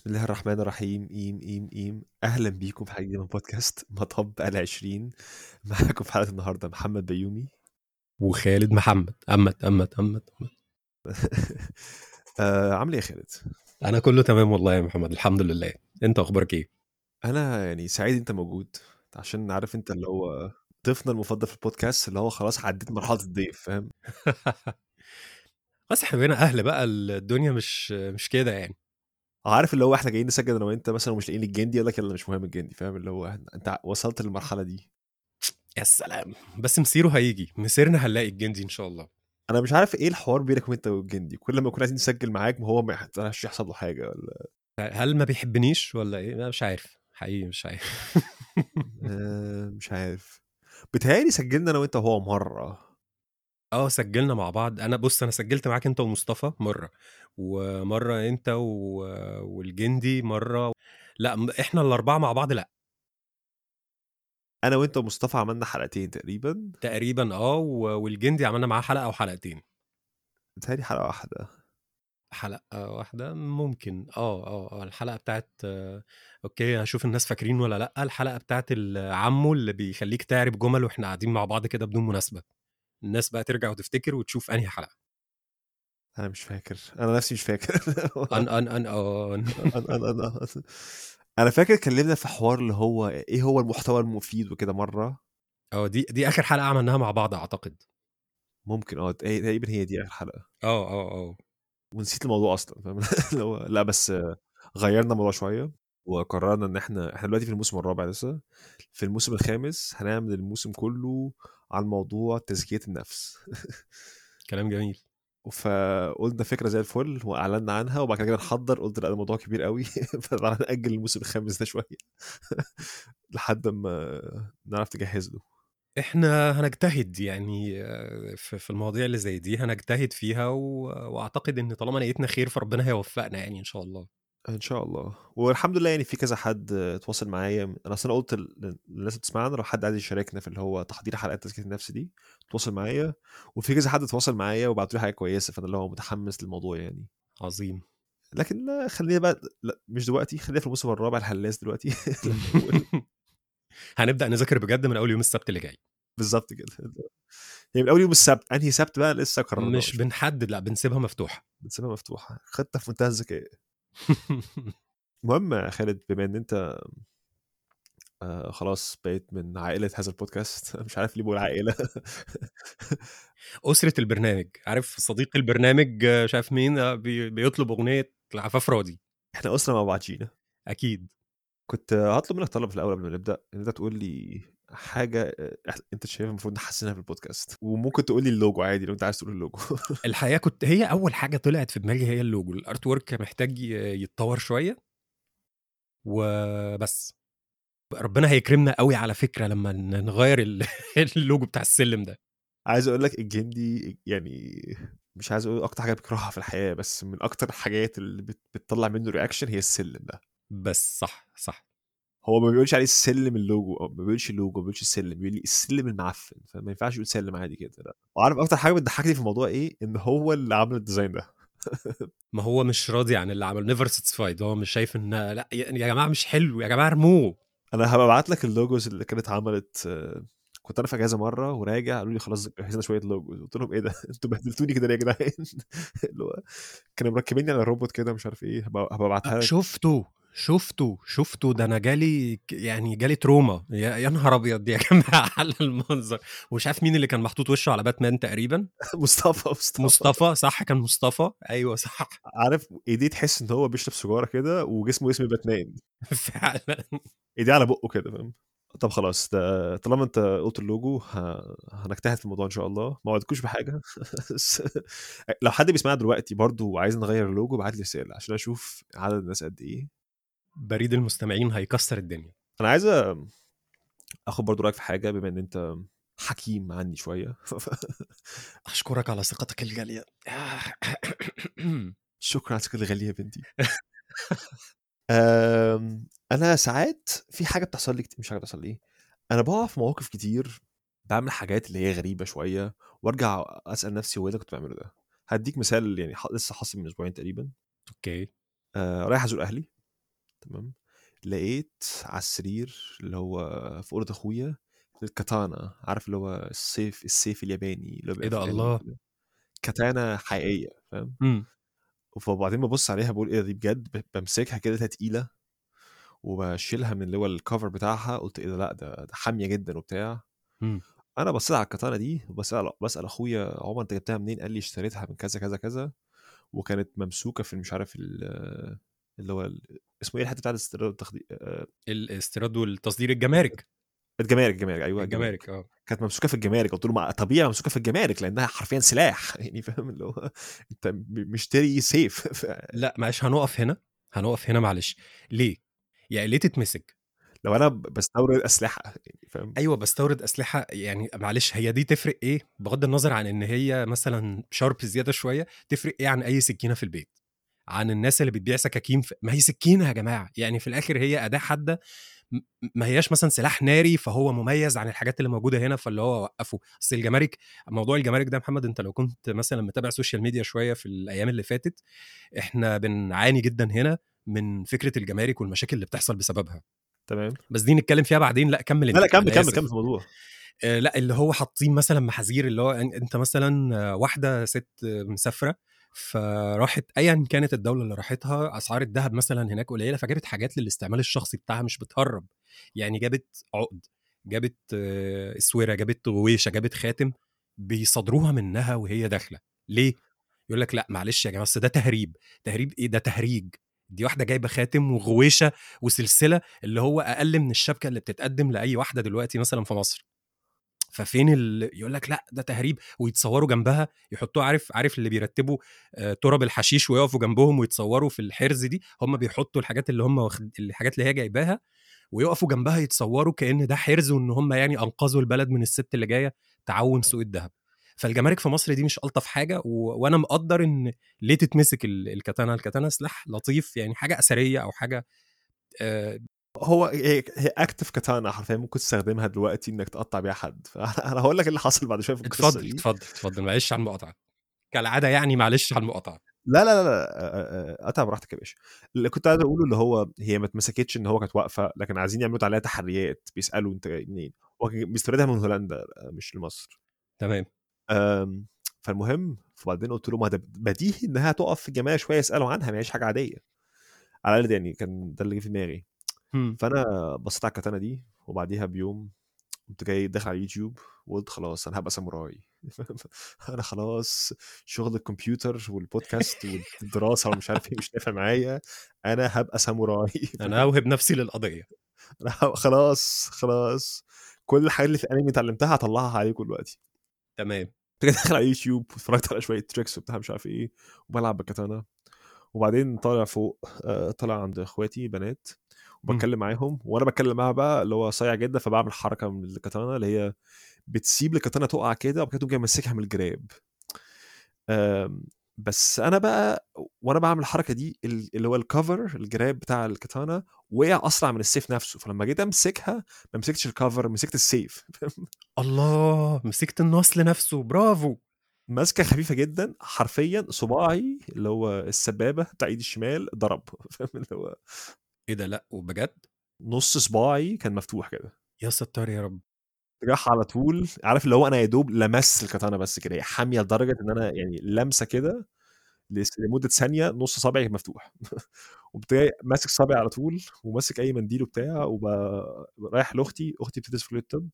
بسم الله الرحمن الرحيم. إيم إيم إيم. أهلا بيكم في حلقة من بودكاست مطب العشرين معاكم في حلقة النهاردة محمد بيومي. وخالد محمد. أمت أمت أمت, أمت. آه عامل إيه يا خالد؟ أنا كله تمام والله يا محمد. الحمد لله. أنت أخبارك إيه؟ أنا يعني سعيد أنت موجود. عشان عارف أنت اللي هو ضيفنا المفضل في البودكاست اللي هو خلاص عديت مرحلة الضيف فاهم؟ بس إحنا بقينا أهل بقى. الدنيا مش مش كده يعني. عارف اللي هو إحنا جايين نسجل أنا وأنت مثلا ومش لاقيين الجندي يقول لك يلا مش مهم الجندي فاهم؟ اللي هو أنت وصلت للمرحلة دي. يا سلام! بس مسيره هيجي مسيرنا هنلاقي الجندي إن شاء الله. أنا مش عارف إيه الحوار بينك وأنت والجندي؟ كل ما نكون عايزين نسجل معاك ما هو ما يحتاجش يحصل له حاجة ولا؟ هل ما بيحبنيش ولا إيه؟ أنا مش عارف. حقيقي مش عارف. آه مش عارف. بتهيألي سجلنا أنا وأنت وهو مرة. آه سجلنا مع بعض. أنا بص أنا سجلت معاك أنت ومصطفى مرة ومرة أنت و... والجندي مرة لأ م- إحنا الأربعة مع بعض لأ. أنا وأنت ومصطفى عملنا حلقتين تقريبا. تقريبا آه و- والجندي عملنا معاه حلقة أو حلقتين. بتهيألي حلقة واحدة. حلقة واحدة ممكن. آه آه آه الحلقة بتاعت آه، أوكي هشوف الناس فاكرين ولا لأ. الحلقة بتاعت عمو اللي بيخليك تعرب جمل وإحنا قاعدين مع بعض كده بدون مناسبة. الناس بقى ترجع وتفتكر وتشوف أنهي حلقة. أنا مش فاكر. أنا نفسي مش فاكر. أن أن أن أن. أنا, أنا, أنا فاكر اتكلمنا في حوار اللي هو إيه هو المحتوى المفيد وكده مرة. آه دي دي آخر حلقة عملناها مع بعض أعتقد. ممكن آه تقريبا هي دي آخر حلقة. آه آه آه. ونسيت الموضوع أصلا فاهم؟ لأ بس غيرنا الموضوع شوية. وقررنا إن إحنا إحنا دلوقتي في الموسم الرابع لسه. في الموسم الخامس هنعمل الموسم كله عن موضوع تزكية النفس. كلام جميل. فقلنا فكرة زي الفل وأعلنا عنها وبعد كده نحضر. قلت لأ ده موضوع كبير قوي. فتعالى ناجل الموسم الخامس ده شوية. لحد ما نعرف نجهز له. إحنا هنجتهد يعني آه، في في المواضيع اللي زي دي هنجتهد فيها و... وأعتقد إن طالما نيتنا خير فربنا هيوفقنا يعني إن شاء الله. إن شاء الله. والحمد لله يعني في كذا حد اتواصل معايا. أنا أصلا قلت لل- للناس اللي بتسمعنا لو حد عايز يشاركنا في اللي هو تحضير حلقات تزكيه النفس دي تواصل معايا. وفي كذا حد اتواصل معايا وبعتوا لي حاجة كويسة فأنا اللي هو متحمس للموضوع يعني. عظيم. لكن لا خلينا بقى لا مش دلوقتي خلينا في الموسم الرابع الهلاس دلوقتي. هنبدأ نذاكر بجد من أول يوم السبت اللي جاي. بالظبط كده. يعني من أول يوم السبت أنهي سبت بقى؟ لسه قررناش. مش بنحدد لا بنسيبها مفتوحة. بنسيبها مفتوحة. خطة في منتهى الذكاء. المهم يا خالد بما إن أنت آه خلاص بقيت من عائلة هذا البودكاست مش عارف ليه بقول عائلة. أسرة البرنامج. عارف صديق البرنامج آه، شايف مين آه، بي... بيطلب أغنية العفاف راضي. إحنا أسرة مع بعضينا أكيد. كنت هطلب منك طلب في الأول قبل ما نبدأ إن أنت تقول لي حاجة آه، أنت شايف المفروض نحسنها في البودكاست. وممكن تقول لي اللوجو عادي لو أنت عايز تقول اللوجو. الحقيقة كنت هي أول حاجة طلعت في دماغي هي ال logo. ال artwork محتاج يتطور شوية. وبس. ربنا هيكرمنا قوي على فكرة لما نغير ال- اللوجو بتاع السلم ده. عايز أقول لك الجندي يعني مش عايز أقول أكتر حاجة بكرهها في الحياة بس من أكتر الحاجات اللي بت- بتطلع منه reaction هي السلم ده. بس صح صح. هو ما بيقولش عليه السلم اللوجو أو ما بيقولش اللوجو ما بيقولش السلم بيقول لي السلم المعفن فما ينفعش يقول سلم عادي كده لا. وعارف أكتر حاجة بتضحكني في الموضوع إيه؟ إن هو اللي عامل ال design ده. ما هو مش راضي عن اللي عمل never satisfied هو مش شايف إن لأ يا جماعة مش حلو يا جماعة ارموه. أنا هبقى أبعت لك ال logos اللي كانت عملت آه، كنت أنا في أجازة مرة وراجع قالوا لي خلاص جهزنا شوية logos قلت لهم إيه ده؟ أنتوا بهدلتوني كده ليه يا جدعان؟ اللي هو كانوا مركبيني على الروبوت كده مش عارف إيه هبقى أبعتها لك. شفته شفته شفته ده أنا جالي يعني جالي trauma. يا, يا نهار أبيض يا جماعة على المنظر. ومش عارف مين اللي كان محطوط وشه على باتمان تقريبا. مصطفى مصطفى. مصطفى صح كان مصطفى. أيوه صح. عارف إيديه تحس إن هو بيشرب سيجارة كده وجسمه جسم باتمان. فعلا. إيديه على بقه كده فاهم؟ طب خلاص ده طالما أنت قلت اللوجو. هنجتهد في الموضوع إن شاء الله. ما وعدتكوش بحاجة؟ لو حد بيسمعنا دلوقتي برضو وعايز نغير اللوجو ابعت لي رسالة عشان أشوف عدد الناس قد إيه. بريد المستمعين هيكسر الدنيا. أنا عايز آخد برضو رأيك في حاجة بما إن أنت حكيم عني شوية. أشكرك على ثقتك الغالية. شكرا على الثقه الغالية يا بنتي. أنا ساعات في حاجة بتحصل لي كتير مش حاجة بتحصل لي أنا بقع في مواقف كتير بعمل حاجات اللي هي غريبة شوية وأرجع أسأل نفسي هو إيه اللي كنت بعمله ده؟ هديك مثال يعني لسه حاصل من أسبوعين تقريبا. okay. آه رايح أزور أهلي. تمام؟ لقيت على السرير اللي هو في أوضة أخويا الكاتانا عارف اللي هو السيف السيف الياباني اللي هو إيه ده الله! كاتانا حقيقية فاهم؟ إمم. وبعدين ببص عليها بقول إيه دي بجد؟ بمسكها كده تقيلة وبشيلها من اللي هو الكفر بتاعها قلت إيه ده لأ ده, ده حامية جدا وبتاع. إمم. أنا بصيت على الكاتانا دي وبسأل بسأل أخويا عمر أنت جبتها منين؟ قال لي اشتريتها من كذا كذا كذا. وكانت ممسوكة في مش عارف ال- اللي هو ال- اسمه إيه الحتة بتاعت الاستيراد والتخدير آه، الاستيراد والتصدير الجمارك. الجمارك الجمارك أيوه الجمارك. آه. كانت ممسوكة في الجمارك قلت له طبيعي ممسوكة في الجمارك لأنها حرفيا سلاح يعني فاهم؟ اللي هو أنت مشتري سيف. ف- لا معلش هنقف هنا هنقف هنا معلش. ليه؟ يعني ليه تتمسك؟ لو أنا بستورد أسلحة يعني فاهم؟ أيوه بستورد أسلحة يعني معلش هي دي تفرق إيه؟ بغض النظر عن إن هي مثلا شارب زيادة شوية تفرق إيه عن أي سكينة في البيت؟ عن الناس اللي بتبيع سكاكين في... ما هي سكينة يا جماعة. يعني في الآخر هي أداة حادة ما هياش مثلا سلاح ناري فهو مميز عن الحاجات اللي موجودة هنا فاللي هو وقفه. أصل الجمارك موضوع الجمارك ده محمد أنت لو كنت مثلا متابع social media شوية في الأيام اللي فاتت إحنا بنعاني جدا هنا من فكرة الجمارك والمشاكل اللي بتحصل بسببها. تمام. بس دي نتكلم فيها بعدين. لا كمل لا لا كمل كمل. كمل في الموضوع. آه، لا اللي هو حاطين مثلا محاذير اللي هو أنت مثلا آه، واحدة ست مسافرة فراحت ايا كانت الدولة اللي راحتها أسعار الذهب مثلا هناك قليلة فجابت حاجات للاستعمال الشخصي بتاعها مش بتهرب. يعني جابت عقد جابت اسوره جابت غويشة جابت خاتم بيصادروها منها وهي داخلة. ليه؟ يقول لك لأ معلش يا جماعة بس ده تهريب. تهريب إيه؟ ده تهريج. دي واحدة جايبة خاتم وغويشة وسلسلة اللي هو أقل من الشبكة اللي بتتقدم لأي واحدة دلوقتي مثلا في مصر. ففين ال... يقول لك لأ ده تهريب ويتصوروا جنبها يحطوه عارف عارف اللي بيرتبوا آه، تراب الحشيش ويقفوا جنبهم ويتصوروا في الحرز دي؟ هم بيحطوا الحاجات اللي هم واخد... الحاجات اللي هي جايباها ويقفوا جنبها يتصوروا كأن ده حرز وإن هم يعني أنقذوا البلد من الست اللي جاية تعوم سوق الذهب. فالجمارك في مصر دي مش ألطف حاجة و... وأنا مقدر إن ليه تتمسك ال... الكتانه الكتانه سلاح لطيف يعني حاجة أثرية أو حاجة آه، هو هي اكتف كاتانا حرفيا ممكن تستخدمها دلوقتي إنك تقطع بيها حد. فانا هقول لك اللي حصل بعد شوية في القصة اتفضل دي. اتفضل اتفضل معلش على المقاطعة. كالعادة يعني معلش على المقاطعة. لا لا لا لا آه، آه، قطع براحتك يا باشا. اللي كنت عايز أقوله اللي هو هي ما اتمسكتش إن هو كانت واقفة لكن عايزين يعملوا عليها تحريات بيسألوا أنت جاي منين؟ هو بيستوردها من هولندا آه، مش لمصر. تمام. فالمهم فبعدين قلت له ما ده بديهي إنها تقف في الجمعيه شوية يسألوا عنها ما هيش حاجة عادية. على الأقل يعني كان ده اللي جه في دماغي. هم. فأنا بصيت على الكتانة دي وبعديها بيوم قمت جاي داخل على اليوتيوب وقلت خلاص أنا هبقى ساموراي. أنا خلاص شغل الكمبيوتر والبودكاست والدراسة ومش عارف إيه مش نافع معايا أنا هبقى ساموراي. أنا أوهب نفسي للقضية. أنا هبقى خلاص خلاص. كل الحاجات اللي في الأنمي اتعلمتها هطلعها عليكم دلوقتي. تمام. كنت داخل على يوتيوب واتفرجت على شوية تريكس وبتاع مش عارف إيه وبلعب بالكاتانا وبعدين طالع فوق آه، طالع عند إخواتي بنات. وبتكلم معاهم وأنا بتكلم معاها بقى اللي هو صايع جدا فبعمل حركة من الكاتانا اللي هي بتسيب الكاتانا تقع كده وبعد كده تقوم جاي ماسكها من الجراب. آم، بس أنا بقى وأنا بعمل الحركة دي ال- اللي هو الكفر الجراب بتاع الكاتانا وقع أسرع من السيف نفسه فلما جيت أمسكها ما مسكتش الكفر مسكت السيف الله! مسكت النصل نفسه برافو! ماسكة خفيفة جدا حرفيا صباعي اللي هو السبابة بتاع ايدي الشمال ضرب. فاهم؟ اللي هو إيه ده؟ لأ وبجد؟ نص صباعي كان مفتوح كده. يا ستار يا رب. راح على طول عارف اللي هو أنا يا دوب لمست الكاتانا بس كده هي حامية لدرجة إن أنا يعني لمسة كده لمدة ثانية نص صابعي مفتوح. جاي ماسك صابعي على طول وماسك أي منديل وبتاع ورايح لأختي أختي بتدرس في كلية الطب.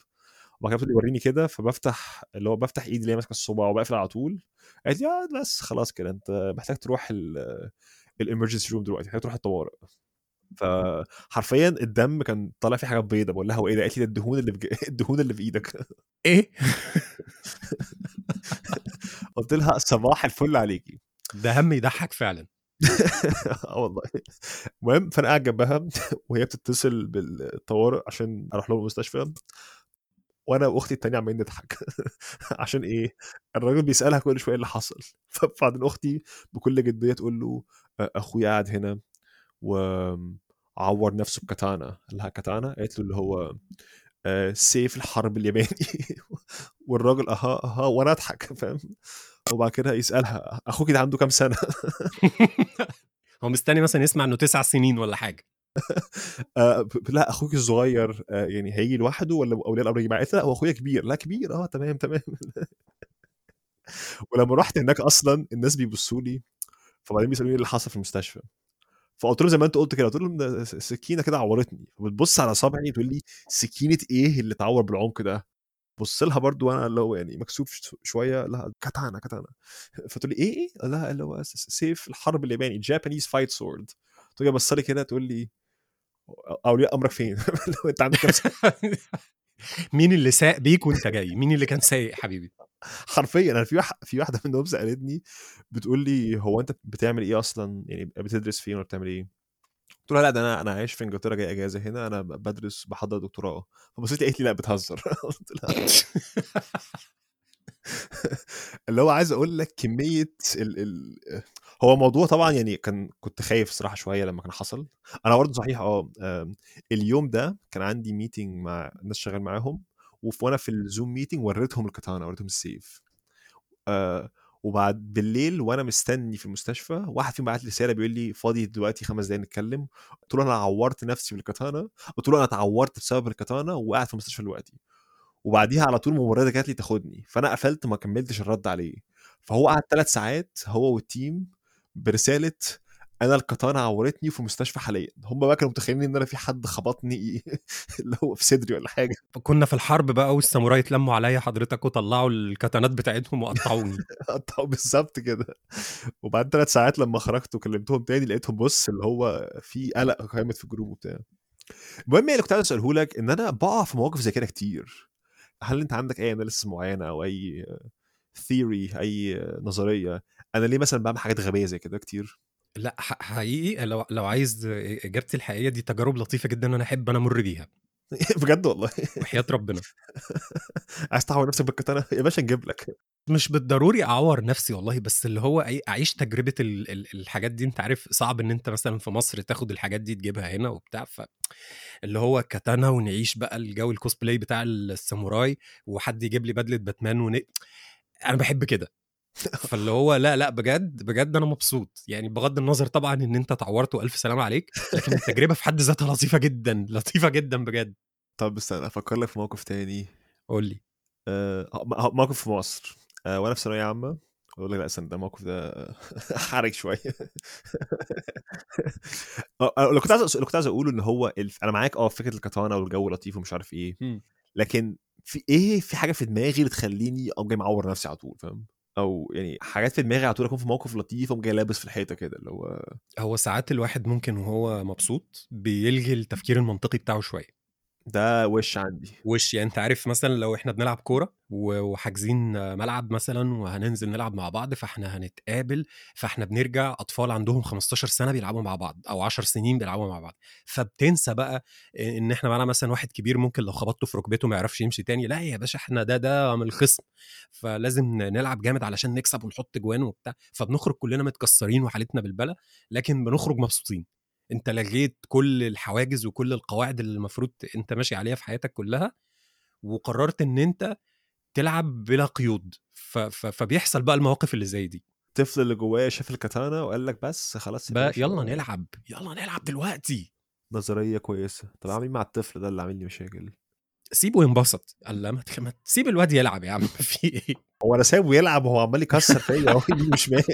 وبعد كده بتقول لي وريني كده فبفتح اللي هو بفتح إيدي اللي هي ماسكة الصباع وبقفل على طول. قالت لي آه بس خلاص كده أنت محتاج تروح الامرجنسي روم دلوقتي محتاج تروح الطوارئ. فحرفيا الدم كان طالع فيه حاجات بيضة بقول لها هو إيه ده؟ قالت لي ده الدهون اللي في ج- الدهون اللي في إيدك. إيه؟ قلت لها صباح الفل عليكي. ده هم يضحك فعلا. آه والله. المهم فأنا قاعد جنبها وهي بتتصل بالطوارئ عشان أروح لهم المستشفى. وأنا وأختي التانية عمالين نضحك. عشان إيه؟ الراجل بيسألها كل شوية إيه اللي حصل. فبعدين أختي بكل جدية تقول له "أ- أخويا قاعد هنا. وعور نفسه بكاتانا قال لها كاتانا قالت له اللي هو آه، سيف الحرب الياباني. والراجل أها أها وأنا أضحك فاهم؟ وبعد كده يسألها أخوك ده عنده كام سنة؟ هو مستني مثلا يسمع إنه تسع سنين ولا حاجة. آه لا أخوك الصغير آه يعني هيجي لوحده ولا أولياء الأمر يجي معاه لا هو أخويا كبير. لا كبير آه تمام تمام. ولما رحت هناك أصلا الناس بيبصوا لي فبعدين بيسألوني إيه اللي حصل في المستشفى. فقلت لهم زي ما انت قلت كده قلت لهم ده س- سكينة كده عورتني. فبتبص على صابعي تقول لي سكينة إيه اللي اتعور بالعمق ده؟ بص لها برضو وأنا اللي هو يعني مكسوف شوية لا كاتانا كاتانا. فتقول لي إيه إيه؟ لا اللي هو سيف الحرب الياباني Japanese fight sword تقول لي بص لي كده تقول لي أولياء أمرك فين؟ أنت عندك كام؟ مين اللي ساق بيك وأنت جاي مين اللي كان سايق حبيبي؟ حرفيا أنا في واحد في واحدة منهم سألتني بتقول لي هو أنت بتعمل إيه أصلا؟ يعني بتدرس فين ولا بتعمل إيه؟ قلت لها لأ ده أنا أنا عايش في إنجلترا جاي إجازة هنا أنا بدرس بحضر دكتوراه. فبصيت قالت لي لأ بتهزر. قلت لها اللي هو عايز أقول لك كمية ال ال هو موضوع طبعا يعني كان كنت خايف صراحة شوية لما كان حصل. أنا برضه صحيح آه اليوم ده كان عندي meeting مع ناس شغال معاهم. وأنا في ال Zoom meeting وريتهم الكاتانا وريتهم السيف. آه وبعد بالليل وأنا مستني في المستشفى واحد فيهم بعت لي رسالة بيقول لي فاضي دلوقتي خمس دقايق نتكلم. قلت له أنا عورت نفسي بالكتانه قلت له أنا اتعورت بسبب الكتانه وقاعد في المستشفى دلوقتي. وبعديها على طول ممرضه جات لي تاخدني فأنا قفلت ما كملتش الرد عليه. فهو قعد ثلاث ساعات هو والتيم برسالة أنا الكتانه عورتني في المستشفى حاليا. هم بقى كانوا متخيلين إن أنا في حد خبطني اللي هو في صدري ولا حاجة. كنا في الحرب بقى والساموراي اتلموا عليا حضرتك وطلعوا الكتانات بتاعتهم وقطعوني. قطعوا بالظبط كده. وبعد ثلاث ساعات لما خرجت وكلمتهم تاني لقيتهم بص اللي هو في قلق قامت في ال group وبتاع. المهم اللي كنت عايز اسأله لك إن أنا بقع في مواقف زي كده كتير. هل أنت عندك أي analysis معينة أو أي theory أي نظرية؟ أنا ليه مثلا بعمل حاجات غبية زي كده كتير؟ لأ حقيقي لو لو عايز إجابتي الحقيقية دي تجارب لطيفة جدا أنا أحب أنا أمر بيها. بجد والله. وحياة ربنا. عايز تعور نفسك بالكاتانا يا باشا نجيب لك. مش بالضروري أعور نفسي والله بس اللي هو أي- أعيش تجربة ال ال الحاجات دي أنت عارف صعب إن أنت مثلا في مصر تاخد الحاجات دي تجيبها هنا وبتاع ف اللي هو كاتانا ونعيش بقى الجو الكوسبلاي بتاع الساموراي وحد يجيب لي بدلة باتمان ون... أنا بحب كده. فاللي هو لا لا بجد بجد أنا مبسوط. يعني بغض النظر طبعا إن أنت اتعورت وألف سلام عليك لكن التجربة في حد ذاتها لطيفة جدا لطيفة جدا بجد. طب استنى أفكر لك في موقف تاني. قول لي. آه، م- موقف في مصر. آه، وأنا في ثانوية عامة. أقول لك لا استنى ده الموقف ده حرج شوية. آه، آه، اللي كنت عايز اللي كنت عايز أقوله إن هو الف... أنا معاك آه فكرة الكتانه والجو لطيف ومش عارف إيه. لكن في إيه في حاجة في دماغي بتخليني أقوم جاي معور نفسي على طول فاهم؟ أو يعني حاجات في دماغي على طول أكون في موقف لطيف أقوم جاي لابس في الحيطة كده اللي هو هو ساعات الواحد ممكن وهو مبسوط بيلغي التفكير المنطقي بتاعه شوية. ده وش عندي. وش يعني أنت عارف مثلا لو إحنا بنلعب كورة وحاجزين ملعب مثلا وهننزل نلعب مع بعض فإحنا هنتقابل فإحنا بنرجع أطفال عندهم 15 سنة بيلعبوا مع بعض أو 10 سنين بيلعبوا مع بعض. فبتنسى بقى إن إحنا معانا مثلا واحد كبير ممكن لو خبطته في ركبته ما يعرفش يمشي تاني لا يا باشا إحنا ده ده من الخصم. فلازم نلعب جامد علشان نكسب ونحط جوان وبتاع. فبنخرج كلنا متكسرين وحالتنا بالبلا لكن بنخرج مبسوطين. أنت لغيت كل الحواجز وكل القواعد اللي المفروض أنت ماشي عليها في حياتك كلها وقررت إن أنت تلعب بلا قيود. ف... ف... فبيحصل بقى المواقف اللي زي دي. الطفل اللي جوايا شاف الكتانه وقال لك بس خلاص بقى يلا نلعب يلا نلعب دلوقتي. نظرية كويسة. طب عامل مع الطفل ده اللي عامل لي مشاكل. سيبه ينبسط. قال لا ما تخ- ما تسيب الواد يلعب يا عم في إيه؟ هو أنا سايبه يلعب وهو عمال يكسر فيا اهو يمين وشمال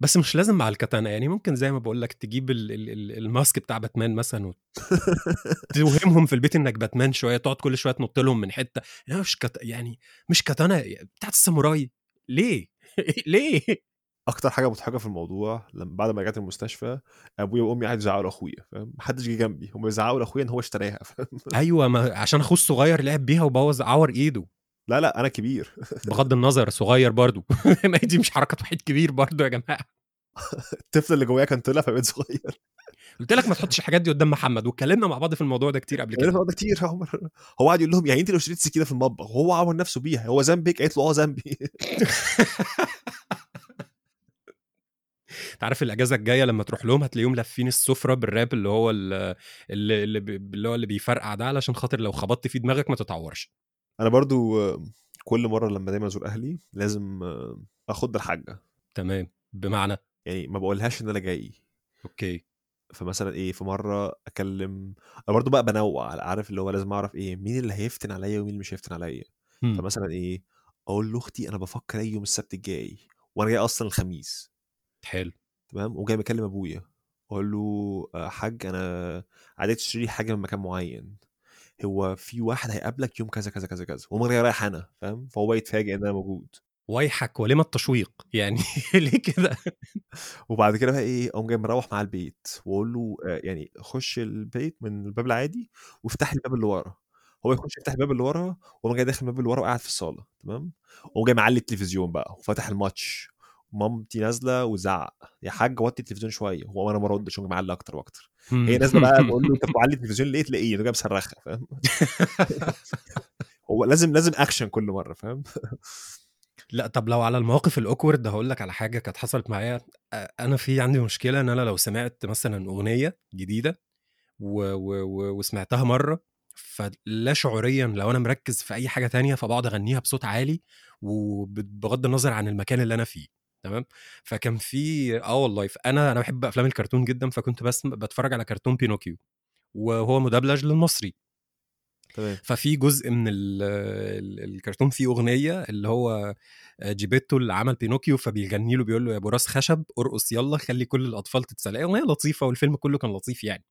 بس مش لازم مع الكاتانا يعني ممكن زي ما بقول لك تجيب ال... ال... ال- الماسك بتاع باتمان مثلا وتوهمهم في البيت إنك باتمان شوية تقعد كل شوية تنط لهم من حتة. لا مش كت... يعني مش كاتانا بتاعت الساموراي. ليه؟ ليه؟ أكتر حاجة مضحكة في الموضوع لما بعد ما رجعت المستشفى أبويا وأمي قعدوا يزعقوا لأخويا فاهم؟ محدش جه جنبي هم بيزعقوا لأخويا إن هو اشتراها فاهم؟ أيوه ما عشان أخوه الصغير لعب بيها وبوظ عور إيده. لا لا أنا كبير. بغض النظر صغير برضو. ما دي مش حركة وحيد كبير برضو يا جماعة. الطفل اللي جوايا كان طلع فبقيت صغير. قلت لك ما تحطش الحاجات دي قدام محمد واتكلمنا مع بعض في الموضوع ده كتير قبل كده. ده كتير يا عمر هو قاعد يقول لهم يعني انت لو اشتريت سكينة في المطبخ وهو عمل نفسه بيها هو ذنبك قالت له آه ذنبي. انت عارف الأجازة الجاية لما تروح لهم هتلاقيهم لافين السفرة بالراب اللي هو ال- اللي اللي, اللي هو اللي بيفرقع ده علشان خاطر لو خبطت فيه دماغك ما تتعورش. أنا برضو آه، كل مرة لما دايما أزور أهلي لازم آه، آخد الحاجة تمام بمعنى يعني ما باقولهاش إن أنا جاي. okay. فمثلًا إيه، في مرّة أكلّم أنا برضه بقى بانوّع، عارف اللي هو لازم أعرف إيه، مين اللي هيفتن عليّا ومين اللي مش هيفتن عليّا. فمثلًا إيه، أقول لأختي أنا بافكّر آجي يوم السبت الجاي وأنا جاي أصلًا الخميس. حلو. تمام، وجاي مكلّم أبويا، أقول له: "آآ حاج أنا عايزك تشتري لي حاجة من مكان معيّن، هو في واحد هيقابلك يوم كذا، كذا، كذا، كذا." جاي رايح أنا، فاهم؟ فهو يتفاجئ إن أنا موجود. ويحك ولم التشويق، يعني ليه كده؟ وبعد كده بقى إيه، أقوم جاي مروّح معاه البيت وأقول له آآ يعني خُش البيت من الباب العادي وافتح الباب اللي ورا. هو يخُش يفتح الباب اللي ورا وأقوم جاي داخل الباب اللي ورا وقاعد في الصالة، تمام؟ وأقوم جاي معلّي التلفزيون بقى وفاتح الماتش، مامتي نازلة وتزعّق: "يا حاج وطّي التلفزيون شوية." وأنا ما أقوم معلّي أكتر وأكتر. هي إمم. نازلة بقى باقول له: "أنت معلّي التلفزيون ليه؟" تلاقيه جاي مصرّخها، فاهم؟ هو لازم لازم أكشن كل مرّة، فاهم؟ لأ، طب لو على المواقف الawkward هاقول لك على حاجة كانت حصلت معايا، أ أنا في عندي مشكلة إن أنا لو سمعت مثلًا أغنية جديدة و و و وسمعتها مرّة، فلا شعوريًا لو أنا مركّز في أي حاجة تانية، فباقعد أغنّيها بصوت عالي وب بغض النظر عن المكان اللي أنا فيه، تمام؟ فكان في آه والله، فأنا أنا باحب أفلام الكرتون جدًا، فكنت باسم باتفرّج على كرتون بينوكيو وهو مدبلج للمصري. تمام. ففي جزء من ال ال الكرتون فيه أغنية اللي هو جيبيتو اللي عمل بينوكيو فبيغني له بيقول له: "يا أبو راس خشب أرقص يالّا خلّي كل الأطفال تتسلى." هي أغنية لطيفة والفيلم كُلّه كان لطيف يعني.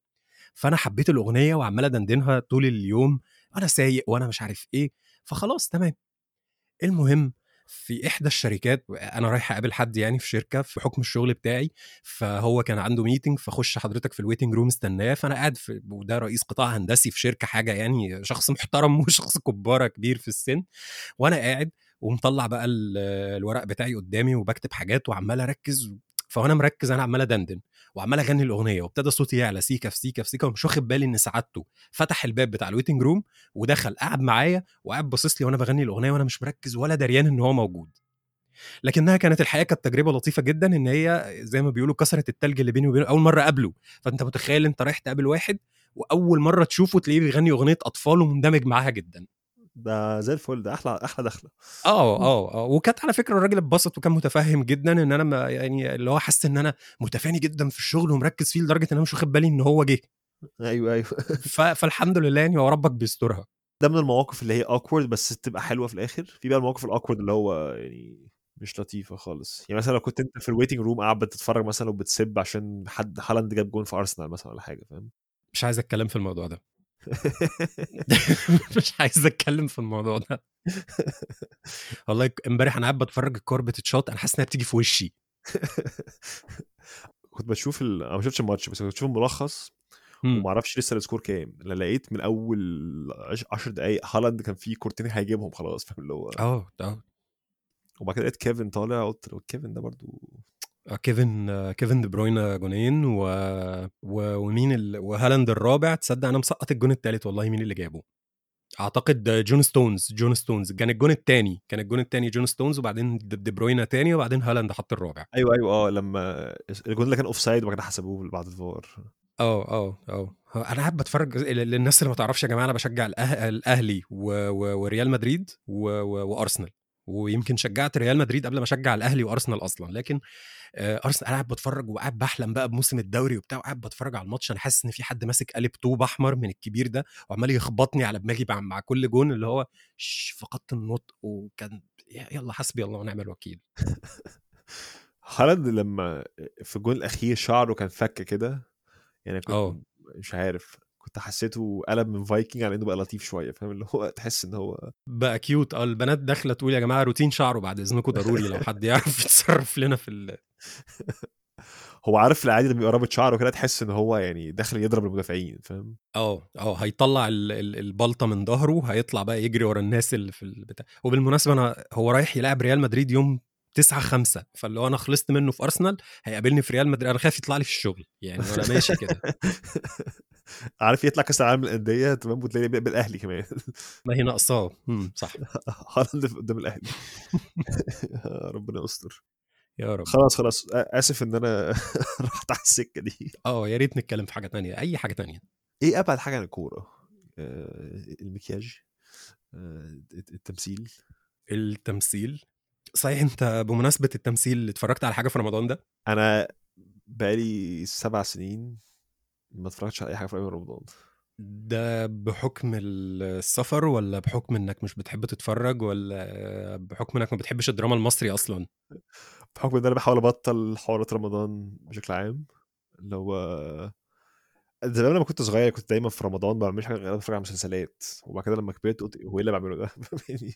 فأنا حبيت الأغنية وعمّال أدندنها طول اليوم وأنا سايق وأنا مش عارف إيه، فخلاص تمام. المهم في إحدى الشركات أنا رايح أقابل حد يعني في شركة في حُكم الشغل بتاعي، فهو كان عنده meeting فخُش حضرتك في الwaiting room استناه، فأنا قاعد في وده رئيس قطاع هندسي في شركة حاجة يعني شخص محترم وشخص كُبّارة كبير في السِن، وأنا قاعد ومطلّع بقى ال الورق بتاعي قدّامي وباكتب حاجات وعمّال أركّز، فوأنا مركّز أنا عمّال أدندن وعمّال أغني الأغنية وابتدى صوتي يعلى سيكة في سيكة في سيكة ومش واخد بالي إن سعادته فتح الباب بتاع الwaiting room ودخل قعد معايا وقاعد باصص لي وأنا باغني الأغنية وأنا مش مركّز ولا دريان إن هو موجود. لكنها كانت الحقيقة كانت تجربة لطيفة جدًا إن هي زي ما بيقولوا كسرت التلج اللي بيني وبينه، أول مرّة أقابله، فأنت متخيل أنت رايح تقابل واحد وأول مرّة تشوفه تلاقيه بيغني أغنية أطفال ومندمج معاها جدًا. ده زي الفل، ده أحلى أحلى دخلة. آه، آه، آه، وكانت على فكرة الراجل اتبسط وكان متفهم جدًا أنا ما يعني اللي هو حَس إن أنا متفاني جدًا في الشغل ومركّز فيه لدرجة إن أنا مش واخد بالي إن هو جه. أيوه. ف فالحمد لله يعني هو ربّك بيسترها. ده من المواقف اللي هي awkward بس بتبقى حلوة في الآخر، في بقى المواقف الawkward اللي هو يعني مش لطيفة خالص، يعني مثلًا لو كنت أنت في الwaiting room قاعد بتتفرّج مثلًا وبتسِب عشان حد هالاند جاب جون في أرسنال مثلًا والّا حاجة، فاهم؟ مش عايز أتكلم في الموضوع ده. مش عايز أتكلم في الموضوع ده. والله امبارح أنا قاعد باتفرّج الكورة بتتشاط أنا حاسس إنها بتيجي في وشي. كنت باشوف ال أنا ما شُفتش الماتش بس كنت باشوف الملخص. وما أعرفش لسه الscore كام، أنا لقيت من عش 10 دقايق هالاند كان في كورتين هيجيبهم خلاص، فاهم اللي هو آه، آه. وبعد كده لقيت كيفن طالع قُلت كيفن ده برضه آه، كيفن كيفن دي بروينا جونين و و ومين ال وهالاند الرابع، تصدق أنا مسقّط الجون التالت والله مين اللي جابه. أعتقد جون ستونز، جون ستونز كان الجون التاني، كان الجون التاني جون ستونز وبعدين دي بروينا تاني وبعدين هالاند حط الرابع. أيوه، أيوه، آه، لمّا الجون اللي كان offside وبعد كده حسبوه بعد. آه، آه، آه. هو أنا قاعد باتفرّج ل للناس اللي ما تعرفش يا جماعة أنا باشجّع الأه الأهلي و و وريال مدريد و و وأرسنال، ويمكن شجّعت ريال مدريد قبل ما أشجّع الأهلي وأرسنال أصلًا، لكن أرسن أنا قاعد باتفرّج وقاعد باحلم بقى بموسم الدوري وبتاع وقاعد باتفرّج على الماتش، أنا حاسس إن في حد ماسك قالب طوب أحمر من الكبير ده وعمّال يخبطني على دماغي مع كل جون اللي هو فقدت النطق وكان ي يالّا حسبي الله ونعم الوكيل. هالاند لمّا في الجون الأخير شعره كان فَك كده، يعني كنت آه. مش عارف، كنت حسّيته قلب من Viking على إنه بقى لطيف شوية، فاهم اللي هو تحس إن هو بقى cute آه، البنات داخلة تقول يا جماعة روتين شعره بعد إذنكم ضروري لو حد يعرف يتصرّف لنا في ال هو عارف في العادي لمّا يبقى رابط شعره كده تحس إن هو يعني داخل يضرب المدافعين، فاهم؟ آه، آه، هيطلّع ال ال البلطة من ضهره، هيطلع بقى يجري ورا الناس اللي في البتاع وبالمناسبة أنا هو رايح يلاعب ريال مدريد يوم 9/5 فاللي هو أنا خلصت منه في أرسنال، هيقابلني في ريال مدريد، أنا خايف يطلع لي في الشغل، يعني وأنا ماشي كده. عارف يطلع كأس العالم للأندية تمام، وتلاقيه بيقابل الأهلي كمان ما هي ناقصاه، صح. هالاند قدام الأهلي ربنا يستر. يا رب. خلاص، خلاص أ آسف إن أنا رُحت على السكة دي. آه، يا ريت نتكلم في حاجة تانية، أي حاجة تانية. إيه أبعد حاجة عن الكورة؟ آآ المكياج، الت التمثيل؟ التمثيل، صحيح أنت بمناسبة التمثيل اتفرجت على حاجة في رمضان ده؟ أنا بقى لي 7 سنين ما اتفرجتش على أي حاجة في رمضان. ده بحكم السفر والّا بحكم إنك مش بتحب تتفرج والّا بحكم إنك ما بتحبش الدراما المصري أصلًا؟ بحكم إن أنا باحاول أبطّل حوارات رمضان بشكل عام، اللي هو زمان لمّا كنت صغير كنت دايمًا في رمضان ما باعملش حاجة غير باتفرج على مسلسلات، وبعد كده لمّا كبرت قُلت هو إيه اللي باعمله ده؟ يعني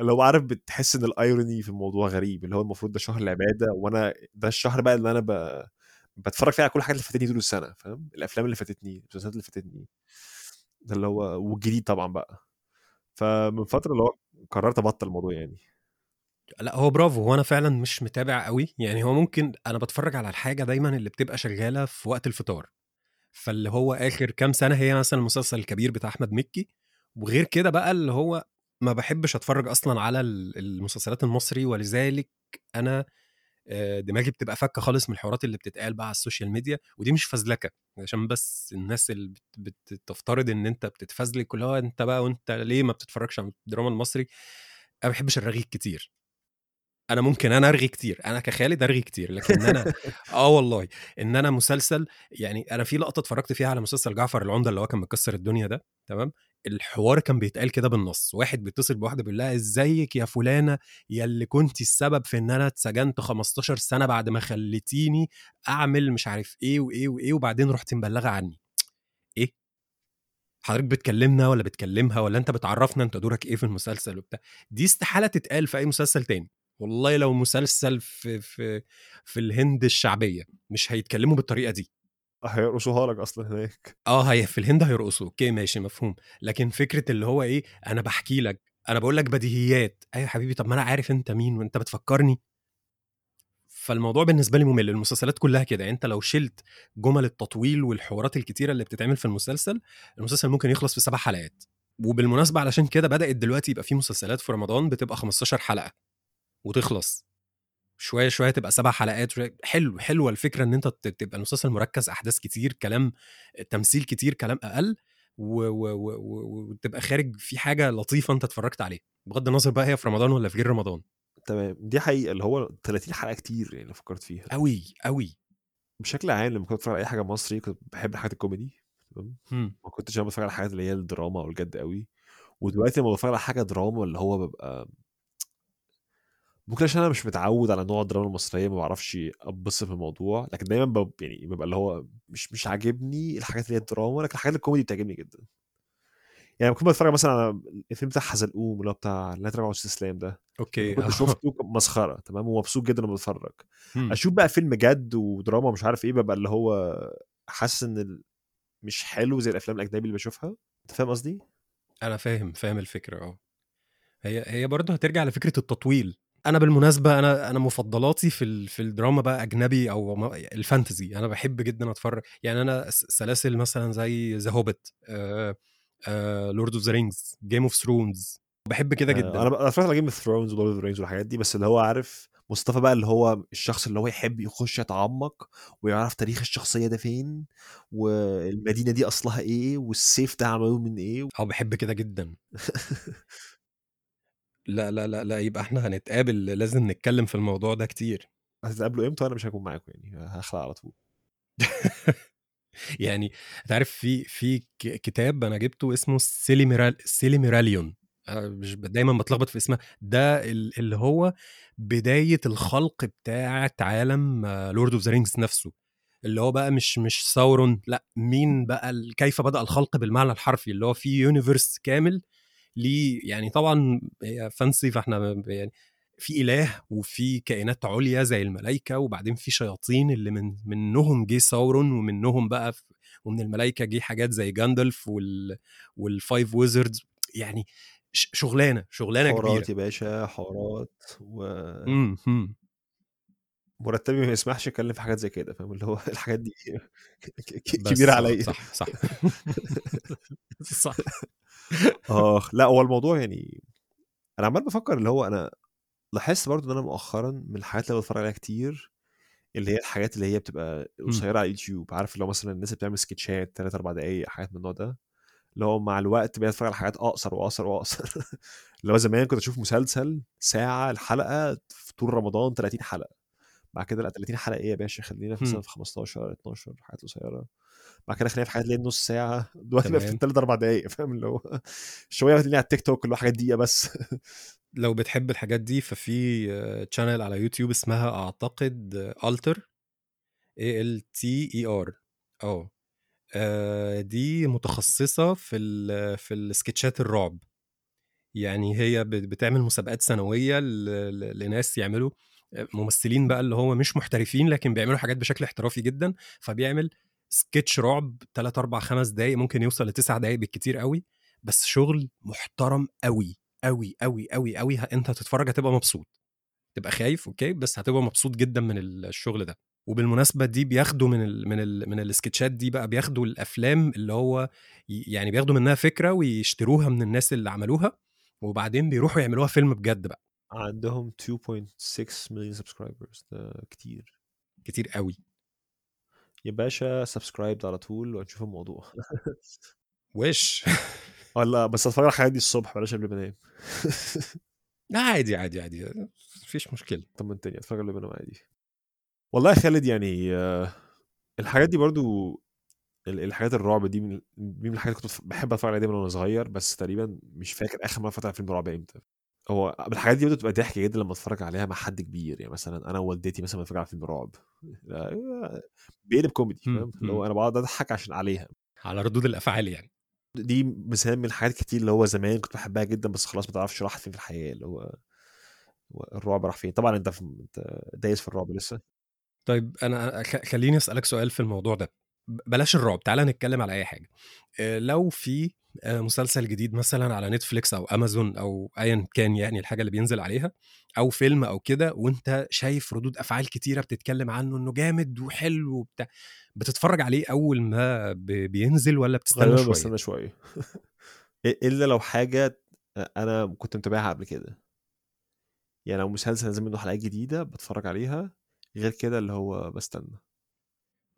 اللي هو عارف بتحس إن الirony في الموضوع غريب، اللي هو المفروض ده شهر العبادة وأنا ده الشهر بقى اللي أنا ب باتفرج فيه على كل الحاجات اللي فاتتني طول السنة فاهم؟ الأفلام اللي فاتتني، المسلسلات اللي فاتتني. ده اللي هو والجديد طبعًا بقى. فمن فترة اللي هو قررت أبطّل الموضوع يعني. لأ هو برافو، هو أنا فعلًا مش متابع أوي، يعني هو ممكن أنا باتفرج على الحاجة دايمًا اللي بتبقى شغالة في وقت الفطار، فاللي هو آخر كام سنة هي مثلًا المسلسل الكبير بتاع أحمد مكي، وغير كده بقى اللي هو ما باحبش أتفرج أصلًا على ال المسلسلات المصري، ولذلك آآ دماغي بتبقى فكة خالص من الحوارات اللي بتتقال بقى على السوشيال ميديا، ودي مش فزلكة، عشان بس الناس اللي بت بتفترض إن أنت بتتفزلك، هو أنت بقى وأنت ليه ما بتتفرجش على الدراما المصري؟ أنا ما باحبش الرغي الكتير. أنا ممكن أنا أرغي كتير، أنا كخالد أرغي كتير، لكن أنا آه والله، إن أنا مسلسل يعني أنا في لقطة اتفرجت فيها على مسلسل جعفر العمدة اللي هو كان مكسر الدنيا ده، تمام؟ الحوار كان بيتقال كده بالنص، واحد بيتصل بواحدة بيقول لها إزيك يا فلانة يا اللي كنتِ السبب في إن أنا اتسجنت 15 سنة بعد ما خلّيتيني أعمل مش عارف إيه وإيه وإيه، وبعدين رُحتِ مبلغة عني. إيه؟ حضرتك بتكلمنا والّا بتكلمها والّا أنت بتعرّفنا أنت دورك إيه في المسلسل وبتاع، دي استحالة تتقال في أي مسلسل تاني، والله لو مسلسل في في في الهند الشعبية، مش هيتكلموا بالطريقة دي. هيرقصوها لك أصلًا هناك. آه، هي في الهند هيرقصوا، okay ماشي مفهوم، لكن فكرة اللي هو إيه، أنا باحكي لك، أنا باقول لك بديهيات، أيوه يا حبيبي طب ما أنا عارف أنت مين وأنت بتفكّرني؟ فالموضوع بالنسبة لي مُمِل، المسلسلات كلّها كده، يعني أنت لو شِلت جُمل التطويل والحوارات الكتيرة اللي بتتعمل في المسلسل، المسلسل ممكن يخلص في 7 حلقات، وبالمناسبة علشان كده بدأت دلوقتي يبقى في مسلسلات في رمضان بتبقى 15 حلقة. وتخلص، شوية، شوية تبقى 7 حلقات، حلو، حلوة الفكرة إن أنت ت تبقى المسلسل مركّز، أحداث كتير، كلام تمثيل كتير، كلام أقل، و و و وتبقى خارج في حاجة لطيفة أنت اتفرّجت عليها، بغض النظر بقى هي في رمضان والّا في غير رمضان. تمام، دي حقيقة، اللي هو 30 حلقة كتير يعني لو فكّرت فيها. أوي، أوي. بشكل عام لمّا كنت باتفرج على أي حاجة مصري كنت باحب الحاجات الكوميدي تمام،. ما كنتش أنا باتفرج على الحاجات اللي هي الدراما أو الجد أوي، ودلوقتي لمّا باتفرج على حاجة دراما اللي هو بابقى ممكن عشان أنا مش متعوّد على نوع الدراما المصرية ما باعرفش أتبسط بالموضوع، لكن دايمًا باب يعني بابقى اللي هو مش مش عاجبني الحاجات اللي هي الدراما، لكن الحاجات الكوميدي بتعجبني جدًا. يعني لمّا كنت باتفرج مثلًا على الفيلم بتاع حزلقوم اللي هو بتاع لا تراجع ولا استسلام ده، okay، كنت آه. شُفته كان مسخرة تمام، ومبسوط جدًا وأنا باتفرج. إمم. أشوف بقى فيلم جد ودراما ومش عارف إيه، بابقى اللي هو حاسس ال مش حلو زي الأفلام الأجنبي اللي باشوفها، أنت فاهم قصدي؟ أنا فاهم، فاهم الفكرة آه. هي هي برضه هترجع لفكرة التطويل. أنا بالمناسبة أنا أنا مفضلاتي في ال في الدراما بقى أجنبي أو م ال fantasy، أنا باحب جدًا أتفرج يعني أنا س سلاسل مثلًا زي آآ آآ Lord of the Rings، Game of Thrones، باحب كده آآ جدًا. أنا اتفرجت على Game of Thrones وLord of the Rings والحاجات دي، بس اللي هو عارف مصطفى بقى اللي هو الشخص اللي هو يحب يخش يتعمق ويعرف تاريخ الشخصية ده فين، والمدينة دي أصلها إيه، والسيف ده معمول من إيه. آه، باحب كده جدًا. لا، لا، لا، لا، يبقى إحنا هنتقابل لازم نتكلم في الموضوع ده كتير. هتتقابلوا إمتى؟ وأنا مش هاكون معاكم يعني، هاخلع على طول. يعني أنت عارف في في كتاب أنا جِبته اسمه سيليميرال سيليميراليون مش دايمًا باتلخبط في اسمها، ده ال اللي هو بداية الخلق بتاعة عالم Lord of the Rings نفسه، اللي هو بقى مش مش ساورون لأ، مين بقى كيف بدأ الخلق بالمعنى الحرفي، اللي هو في universe كامل ليه يعني طبعًا هي فإحنا ب يعني في إله وفي كائنات عُليا زي الملايكة، وبعدين في شياطين اللي من منهم جه ساورون، ومنهم بقى ومن الملايكة جه حاجات زي جاندالف وال والfive wizards يعني ش شغلانة، شغلانة كبيرة. حوارات يا باشا، حوارات و إمم، إمم. مرتبي ما يسمحش أتكلم في حاجات زي كده، فاهم؟ اللي هو الحاجات دي ك ك كبيرة بس آه، عليّا. صح، صح. صح. آخ، لأ هو الموضوع يعني أنا عمّال بافكر اللي هو أنا لاحظت برضه إن أنا مؤخرًا من الحاجات اللي أنا باتفرج عليها كتير، اللي هي الحاجات اللي هي بتبقى إمم. قصيرة على اليوتيوب، عارف اللي هو مثلًا الناس بتعمل سكيتشات 3، 4 دقايق، حاجات من النوع ده. اللي هو مع الوقت بقيت أتفرج على حاجات أقصر وأقصر وأقصر اللي هو زمان كنت أشوف مسلسل ساعة الحلقة في طول رمضان 30 حلقة بعد كده لأ 30 حلقة إيه يا باشا؟ خلينا في مثلا. في 15 12 حاجات قصيرة. بعد كده خلينا في حاجات اللي نص ساعة. دلوقتي بقى في. ثلاث أربع دقائق فاهم؟ اللي هو شوية هتلاقيني على التيك توك اللي هو حاجات دقيقة بس. لو بتحب الحاجات دي ففي channel على يوتيوب اسمها أعتقد ALTER، A L T E R آه. دي متخصصة في ال في ال sketchات الرعب. يعني هي بت- بتعمل مسابقات سنوية لناس يعملوا ممثلين بقى اللي هو مش محترفين لكن بيعملوا حاجات بشكل احترافي جدا فبيعمل سكتش رعب 3 4 5 دقايق ممكن يوصل لتسع دقايق بالكتير قوي بس شغل محترم قوي قوي قوي قوي قوي انت هتتفرج هتبقى مبسوط. تبقى خايف okay بس هتبقى مبسوط جدا من الشغل ده. وبالمناسبة دي بياخدوا من ال من ال من ال sketchات دي بقى بياخدوا الأفلام اللي هو يعني بياخدوا منها فكرة ويشتروها من الناس اللي عملوها وبعدين بيروحوا يعملوها فيلم بجد بقى. عندهم 2.6 مليون subscribers ده كتير. كتير قوي. يا باشا subscribe على طول وهنشوف الموضوع. وش؟ ولا بس اتفرج على الحاجات دي الصبح بلاش قبل ما انام. لا عادي عادي عادي. مفيش مشكلة. طمنتني اتفرج قبل ما انام عادي. والله يا خالد يعني آه، الحاجات دي برضو ال- الحاجات الرعب دي من الحاجات اللي كنت بحب اتفرج عليها دايما وأنا صغير بس تقريبا مش فاكر آخر مرة على فيلم رعب إمتى. هو الحاجات دي بتبقى ضحك جدا لما اتفرج عليها مع حد كبير. يعني مثلا أنا ووالدتي مثلا بنتفرج على فيلم رعب. بيقلب كوميدي فاهم؟ اللي. هو أنا بقعد أضحك عشان عليها. على ردود الأفعال يعني. دي مثال من الحاجات كتير اللي هو زمان كنت بحبها جدا بس خلاص ما تعرفش راحت فين في الحياة اللي هو الرعب راح فين. طبعا أنت في... أنت دايس في الرعب لسه. طيب أنا خليني أسألك سؤال في الموضوع ده. بلاش الرعب تعالى نتكلم على أي حاجة. آه، لو في مسلسل جديد مثلا على نتفليكس أو أمازون أو ايا كان يعني الحاجة اللي بينزل عليها أو فيلم أو كده وأنت شايف ردود أفعال كتيرة بتتكلم عنه إنه جامد وحلو وبتاع بتتفرج عليه أول ما بينزل ولا بتستنى شوية؟ بستنى شوية. إلا لو حاجة أنا كنت متابعها قبل كده. يعني لو مسلسل نازل منه حلقات جديدة بتفرج عليها غير كده اللي هو بستنى.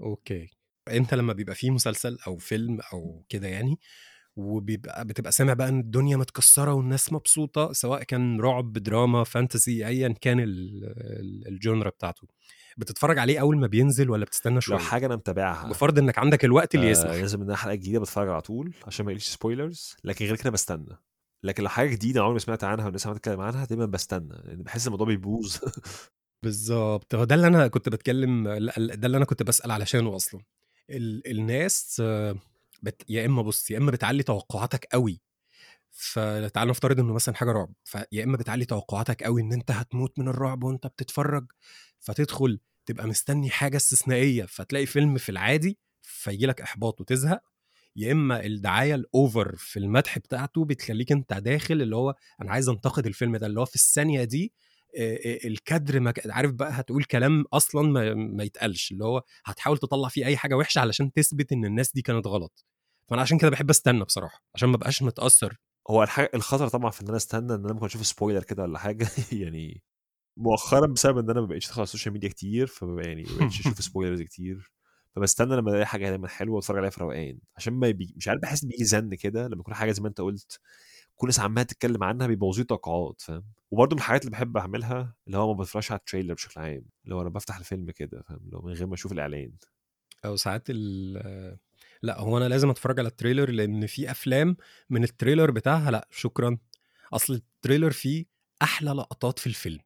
أوكي. أنت لما بيبقى فيه مسلسل أو فيلم أو كده يعني وبيبقى بتبقى سامع بقى إن الدنيا متكسرة والناس مبسوطة سواء كان رعب دراما fantasy ايا كان ال- ال- ال genre بتاعته. بتتفرج عليه أول ما بينزل ولا بتستنى لو شوية؟ حاجة أنا متابعها. بفرض إنك عندك الوقت اللي آه يسمح. نازل منها حلقه جديدة بتفرج على طول عشان ما يقلش سبويلرز لكن غير كده بستنى. لكن لو حاجة جديدة عمري ما سمعت عنها والناس عمالة تتكلم عنها دايما بستنى. لأن بحس الموضوع بيبوظ. بالظبط هو ده اللي أنا كنت بتكلم ده اللي أنا كنت بسأل علشانه أصلا. ال... الناس آه، بت... يا إما بص يا إما بتعلي توقعاتك قوي فتعال نفترض إنه مثلا حاجة رعب فيا إما بتعلي توقعاتك قوي إن أنت هتموت من الرعب وأنت بتتفرج فتدخل تبقى مستني حاجة استثنائية فتلاقي فيلم في العادي فيجي لك إحباط وتزهق يا إما الدعاية ال over في المدح بتاعته بتخليك أنت داخل اللي هو أنا عايز أنتقد الفيلم ده اللي هو في الثانية دي الكادر ما عارف بقى هتقول كلام أصلا ما, ما يتقالش اللي هو هتحاول تطلع فيه أي حاجة وحشة علشان تثبت إن الناس دي كانت غلط. فأنا عشان كده بحب أستنى بصراحة عشان ما بقاش متأثر. هو الحاجة الخطر طبعا في إن أنا أستنى إن أنا ممكن أشوف spoiler كده ولا حاجة يعني مؤخرا بسبب إن أنا ما بقتش أدخل على ال social media كتير فبقى يعني ما بقتش أشوف spoilers كتير. فبستنى لما ألاقي حاجة دايما حلوة وأتفرج عليها في روقان. عشان ما بي... مش عارف بحس بيجي زن كده لما يكون حاجة زي ما أنت قلت كل الناس عمالة تتكلم عنها بيبوظوا توقعات فاهم؟ وبرده من الحاجات اللي بحب أعملها اللي هو ما بتفرجش على ال trailer بشكل عام اللي هو أنا بفتح الفيلم كده فاهم؟ هو من غير ما أشوف الإعلان. أو ساعات ال لأ هو أنا لازم أتفرج على ال trailer لأن في أفلام من ال trailer بتاعها لأ شكرا. أصل ال trailer فيه أحلى لقطات في الفيلم.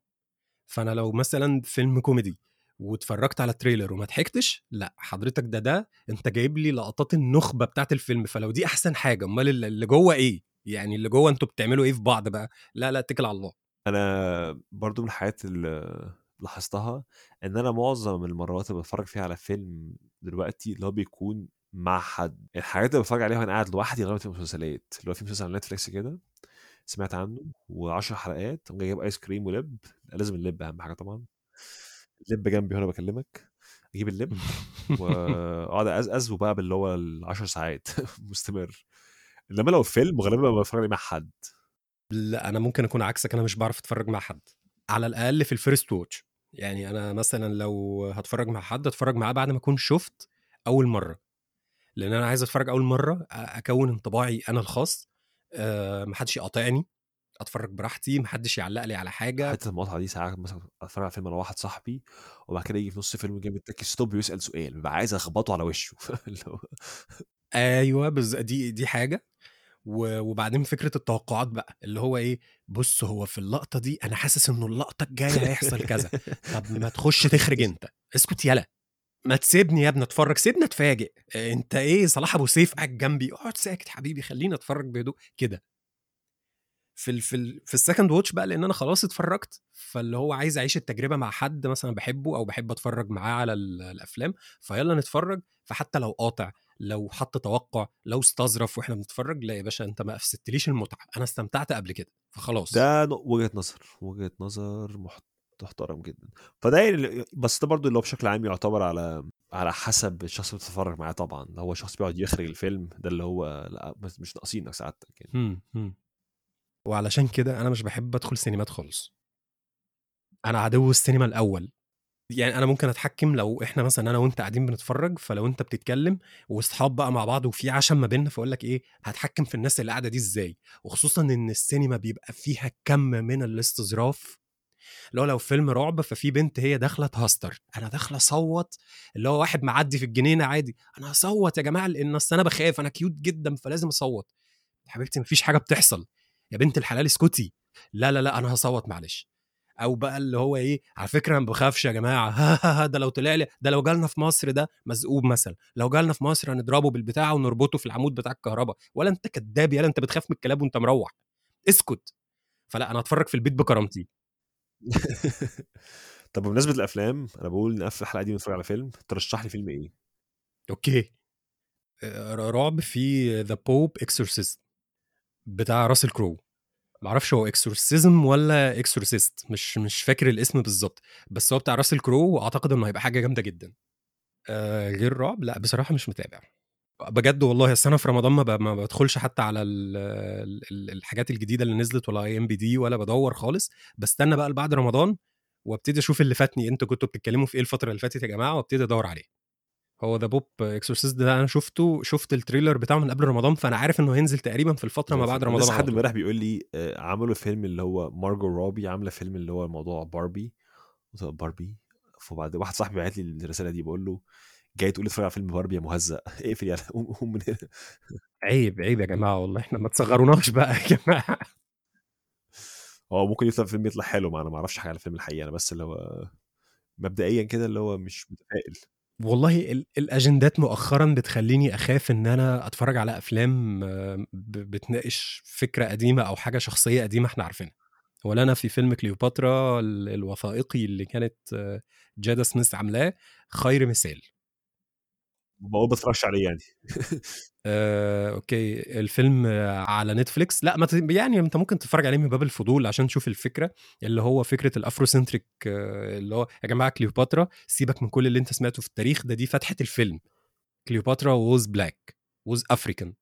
فأنا لو مثلا فيلم كوميدي واتفرجت على ال trailer وما ضحكتش لأ حضرتك ده ده أنت جايب لي لقطات النخبة بتاعت الفيلم فلو دي أحسن حاجة أمال اللي جوه إيه؟ يعني اللي جوه أنتوا بتعملوا إيه في بعض بقى؟ لا لا اتكل على الله. أنا برضو من الحاجات اللي لاحظتها إن أنا معظم المرات اللي بتفرج فيها على فيلم دلوقتي اللي هو بيكون مع حد. الحاجات اللي بتفرج عليها وأنا قاعد لوحدي غالبا في مسلسلات اللي هو في مسلسل على نتفليكس كده سمعت عنه و10 حلقات قام جايب ice cream ولب. لازم اللب أهم حاجة طبعا. اللب جنبي وأنا بكلمك. أجيب اللب وأقعد أقزقز وبقى باللي هو ال10 ساعات. مستمر. إنما لو فيلم غالبا بتفرج عليه مع حد. لا أنا ممكن أكون عكسك أنا مش بعرف أتفرج مع حد. على الأقل في ال first watch يعني أنا مثلا لو هتفرج مع حد أتفرج معاه بعد ما أكون شفت أول مرة. لأن أنا عايز أتفرج أول مرة أكون انطباعي أنا الخاص. أه محدش يقاطعني. أتفرج براحتي محدش يعلق لي على حاجة. حتة المقاطعة دي ساعات مثلا أتفرج على فيلم أنا واحد صاحبي وبعد كده يجي في نص الفيلم جاي متك ستوب ويسال سؤال. ببقى عايز أخبطه على وشه. أيوه بز... دي دي حاجة. وبعدين فكرة التوقعات بقى اللي هو إيه بص هو في اللقطة دي أنا حاسس إنه اللقطة الجاية هيحصل كذا. طب ما تخش تخرج أنت. اسكت يلا. ما تسيبني يا ابني أتفرج. سيبني أتفاجئ. أنت إيه صلاح أبو سيف قاعد جنبي. اقعد ساكت حبيبي خليني أتفرج بهدوء. كده. في ال في ال في ال second watch بقى لأن أنا خلاص اتفرجت. فاللي هو عايز أعيش التجربة مع حد مثلا بحبه أو بحب أتفرج معاه على ال- الأفلام. فيلا نتفرج. فحتى لو قاطع لو حط توقع لو استظرف وإحنا بنتفرج لا يا باشا انت ما افسدتليش المتعة. أنا استمتعت قبل كده فخلاص. ده وجهة نظر وجهة نظر محت- محترم جدا. فده يعني- بس ده برضو اللي هو بشكل عام يعتبر على على حسب الشخص اللي بتتفرج معاه طبعا. لو هو شخص بيقعد يخرج الفيلم ده اللي هو لأ مش ناقصينك سعادتك يعني. وعلشان كده أنا مش بحب أدخل سينمات خالص. أنا عدو السينما الأول. يعني أنا ممكن أتحكم لو إحنا مثلا أنا وأنت قاعدين بنتفرج فلو أنت بتتكلم وأصحاب بقى مع بعض وفي عشم ما بيننا فأقول لك إيه هتحكم في الناس اللي قاعدة دي إزاي؟ وخصوصا إن السينما بيبقى فيها كم من الاستظراف. اللي هو لو فيلم رعب ففي بنت هي داخلة تهستر أنا داخلة أصوت اللي هو واحد معدي في الجنينة عادي. أنا هصوت يا جماعة لأن أصل أنا بخاف أنا كيوت جدا فلازم أصوت. حبيبتي مفيش حاجة بتحصل. يا بنت الحلال اسكتي. لا لا لا أنا هصوت معلش. أو بقى اللي هو إيه على فكرة ما بخافش يا جماعة ها ها ها ده لو طلع لي ده لو جالنا في مصر ده مزقوب مثلا لو جالنا في مصر هنضربه بالبتاع ونربطه في العمود بتاع الكهرباء ولا أنت كداب يلا أنت بتخاف من الكلاب وأنت مروح اسكت. فلا أنا هتفرج في البيت بكرامتي. طب بمناسبة الأفلام أنا بقول نقفل الحلقة دي ونتفرج على فيلم ترشح لي فيلم إيه؟ أوكي. رعب في The Pope's Exorcist بتاع راسل كرو. معرفش هو exorcism ولا exorcist مش مش فاكر الاسم بالظبط بس هو بتاع راسل كرو وأعتقد إنه هيبقى حاجة جامدة جدا. آه غير رعب؟ لأ بصراحة مش متابع. بجد والله السنة في رمضان ما, ما بدخلش حتى على ال ال الحاجات الجديدة اللي نزلت ولا اي ام بي دي ولا بدور خالص. بستنى بقى بعد رمضان وابتدي أشوف اللي فاتني أنتوا كنتوا بتتكلموا في إيه الفترة اللي فاتت يا جماعة؟ وابتدي أدور عليه. هو The Pope's Exorcist ده أنا شفته شفت ال trailer بتاعه من قبل رمضان فأنا عارف إنه هينزل تقريبا في الفترة ما بعد رمضان على حد. امبارح بيقول لي آه، عملوا فيلم اللي هو مارجو روبي عاملة فيلم اللي هو موضوع باربي باربي فبعد واحد صاحبي بعت لي الرسالة دي بقول له جاي تقول اتفرج على فيلم باربي يا مهزأ. اقفل يلا قوم قوم من هنا. عيب عيب يا جماعة والله إحنا ما تصغروناش بقى يا جماعة. هو ممكن يطلع فيلم يطلع حلو ما أنا ما أعرفش حاجة على الفيلم الحقيقة أنا بس اللي هو مبدئيا كده اللي هو مش متفائل. والله ال- الأجندات مؤخرا بتخليني أخاف إن أنا أتفرج على أفلام بتناقش فكرة قديمة أو حاجة شخصية قديمة إحنا عارفينها. ولا أنا في فيلم كليوباترا ال- الوثائقي اللي كانت آه، جادا سميث عاملاه خير مثال. بقول بتفرجش عليه يعني. آه، أوكي. الفيلم على نتفليكس؟ لا ما ت... يعني أنت ممكن تتفرج عليه من باب الفضول عشان تشوف الفكرة اللي هو فكرة ال Afrocentric آه، اللي هو يا جماعة كليوباترا سيبك من كل اللي أنت سمعته في التاريخ ده دي فتحه الفيلم. كليوباترا was black was African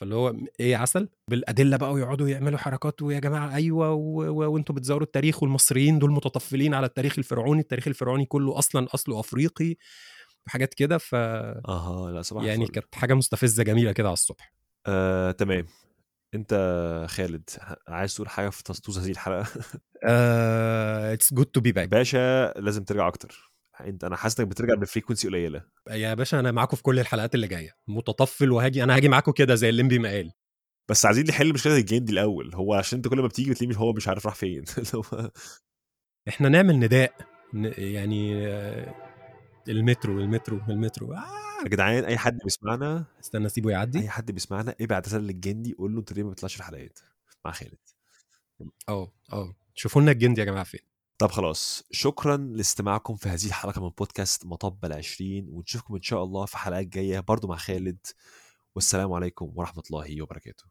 فاللي هو إيه عسل؟ بالأدلة بقى ويقعدوا يعملوا حركات ويا جماعة أيوه و... و... وأنتوا بتزوروا التاريخ والمصريين دول متطفلين على التاريخ الفرعوني التاريخ الفرعوني كله أصلا أصله أفريقي. وحاجات كده ف أها لأ صباح يعني. كانت حاجة مستفزة جميلة كده على الصبح. آه، تمام. أنت خالد عايز تقول حاجة في تسطوس هذه الحلقة؟ It's good to be back باشا لازم ترجع أكتر. أنت أنا حاسس انك بترجع ب frequency قليلة. يا باشا أنا معاكم في كل الحلقات اللي جاية. متطفل وهاجي أنا هاجي معاكم كده زي الليمبي ما قال. بس عايزين نحل مشكلة ال game دي الأول. هو عشان أنت كل ما بتيجي بتلاقيه هو مش عارف راح فين. إحنا نعمل نداء ن- يعني المترو المترو المترو. آه يا جدعان أي حد بيسمعنا؟ استنى أسيبه يعدي. أي حد بيسمعنا ابعت رسالة للجندي قول له انت ليه ما بتطلعش الحلقات. مع خالد. آه آه شوفوا لنا الجندي يا جماعة فين. طب خلاص شكرا لاستماعكم في هذه الحلقة من بودكاست مطب العشرين ونشوفكم إن شاء الله في حلقات جاية برضو مع خالد. والسلام عليكم ورحمة الله وبركاته.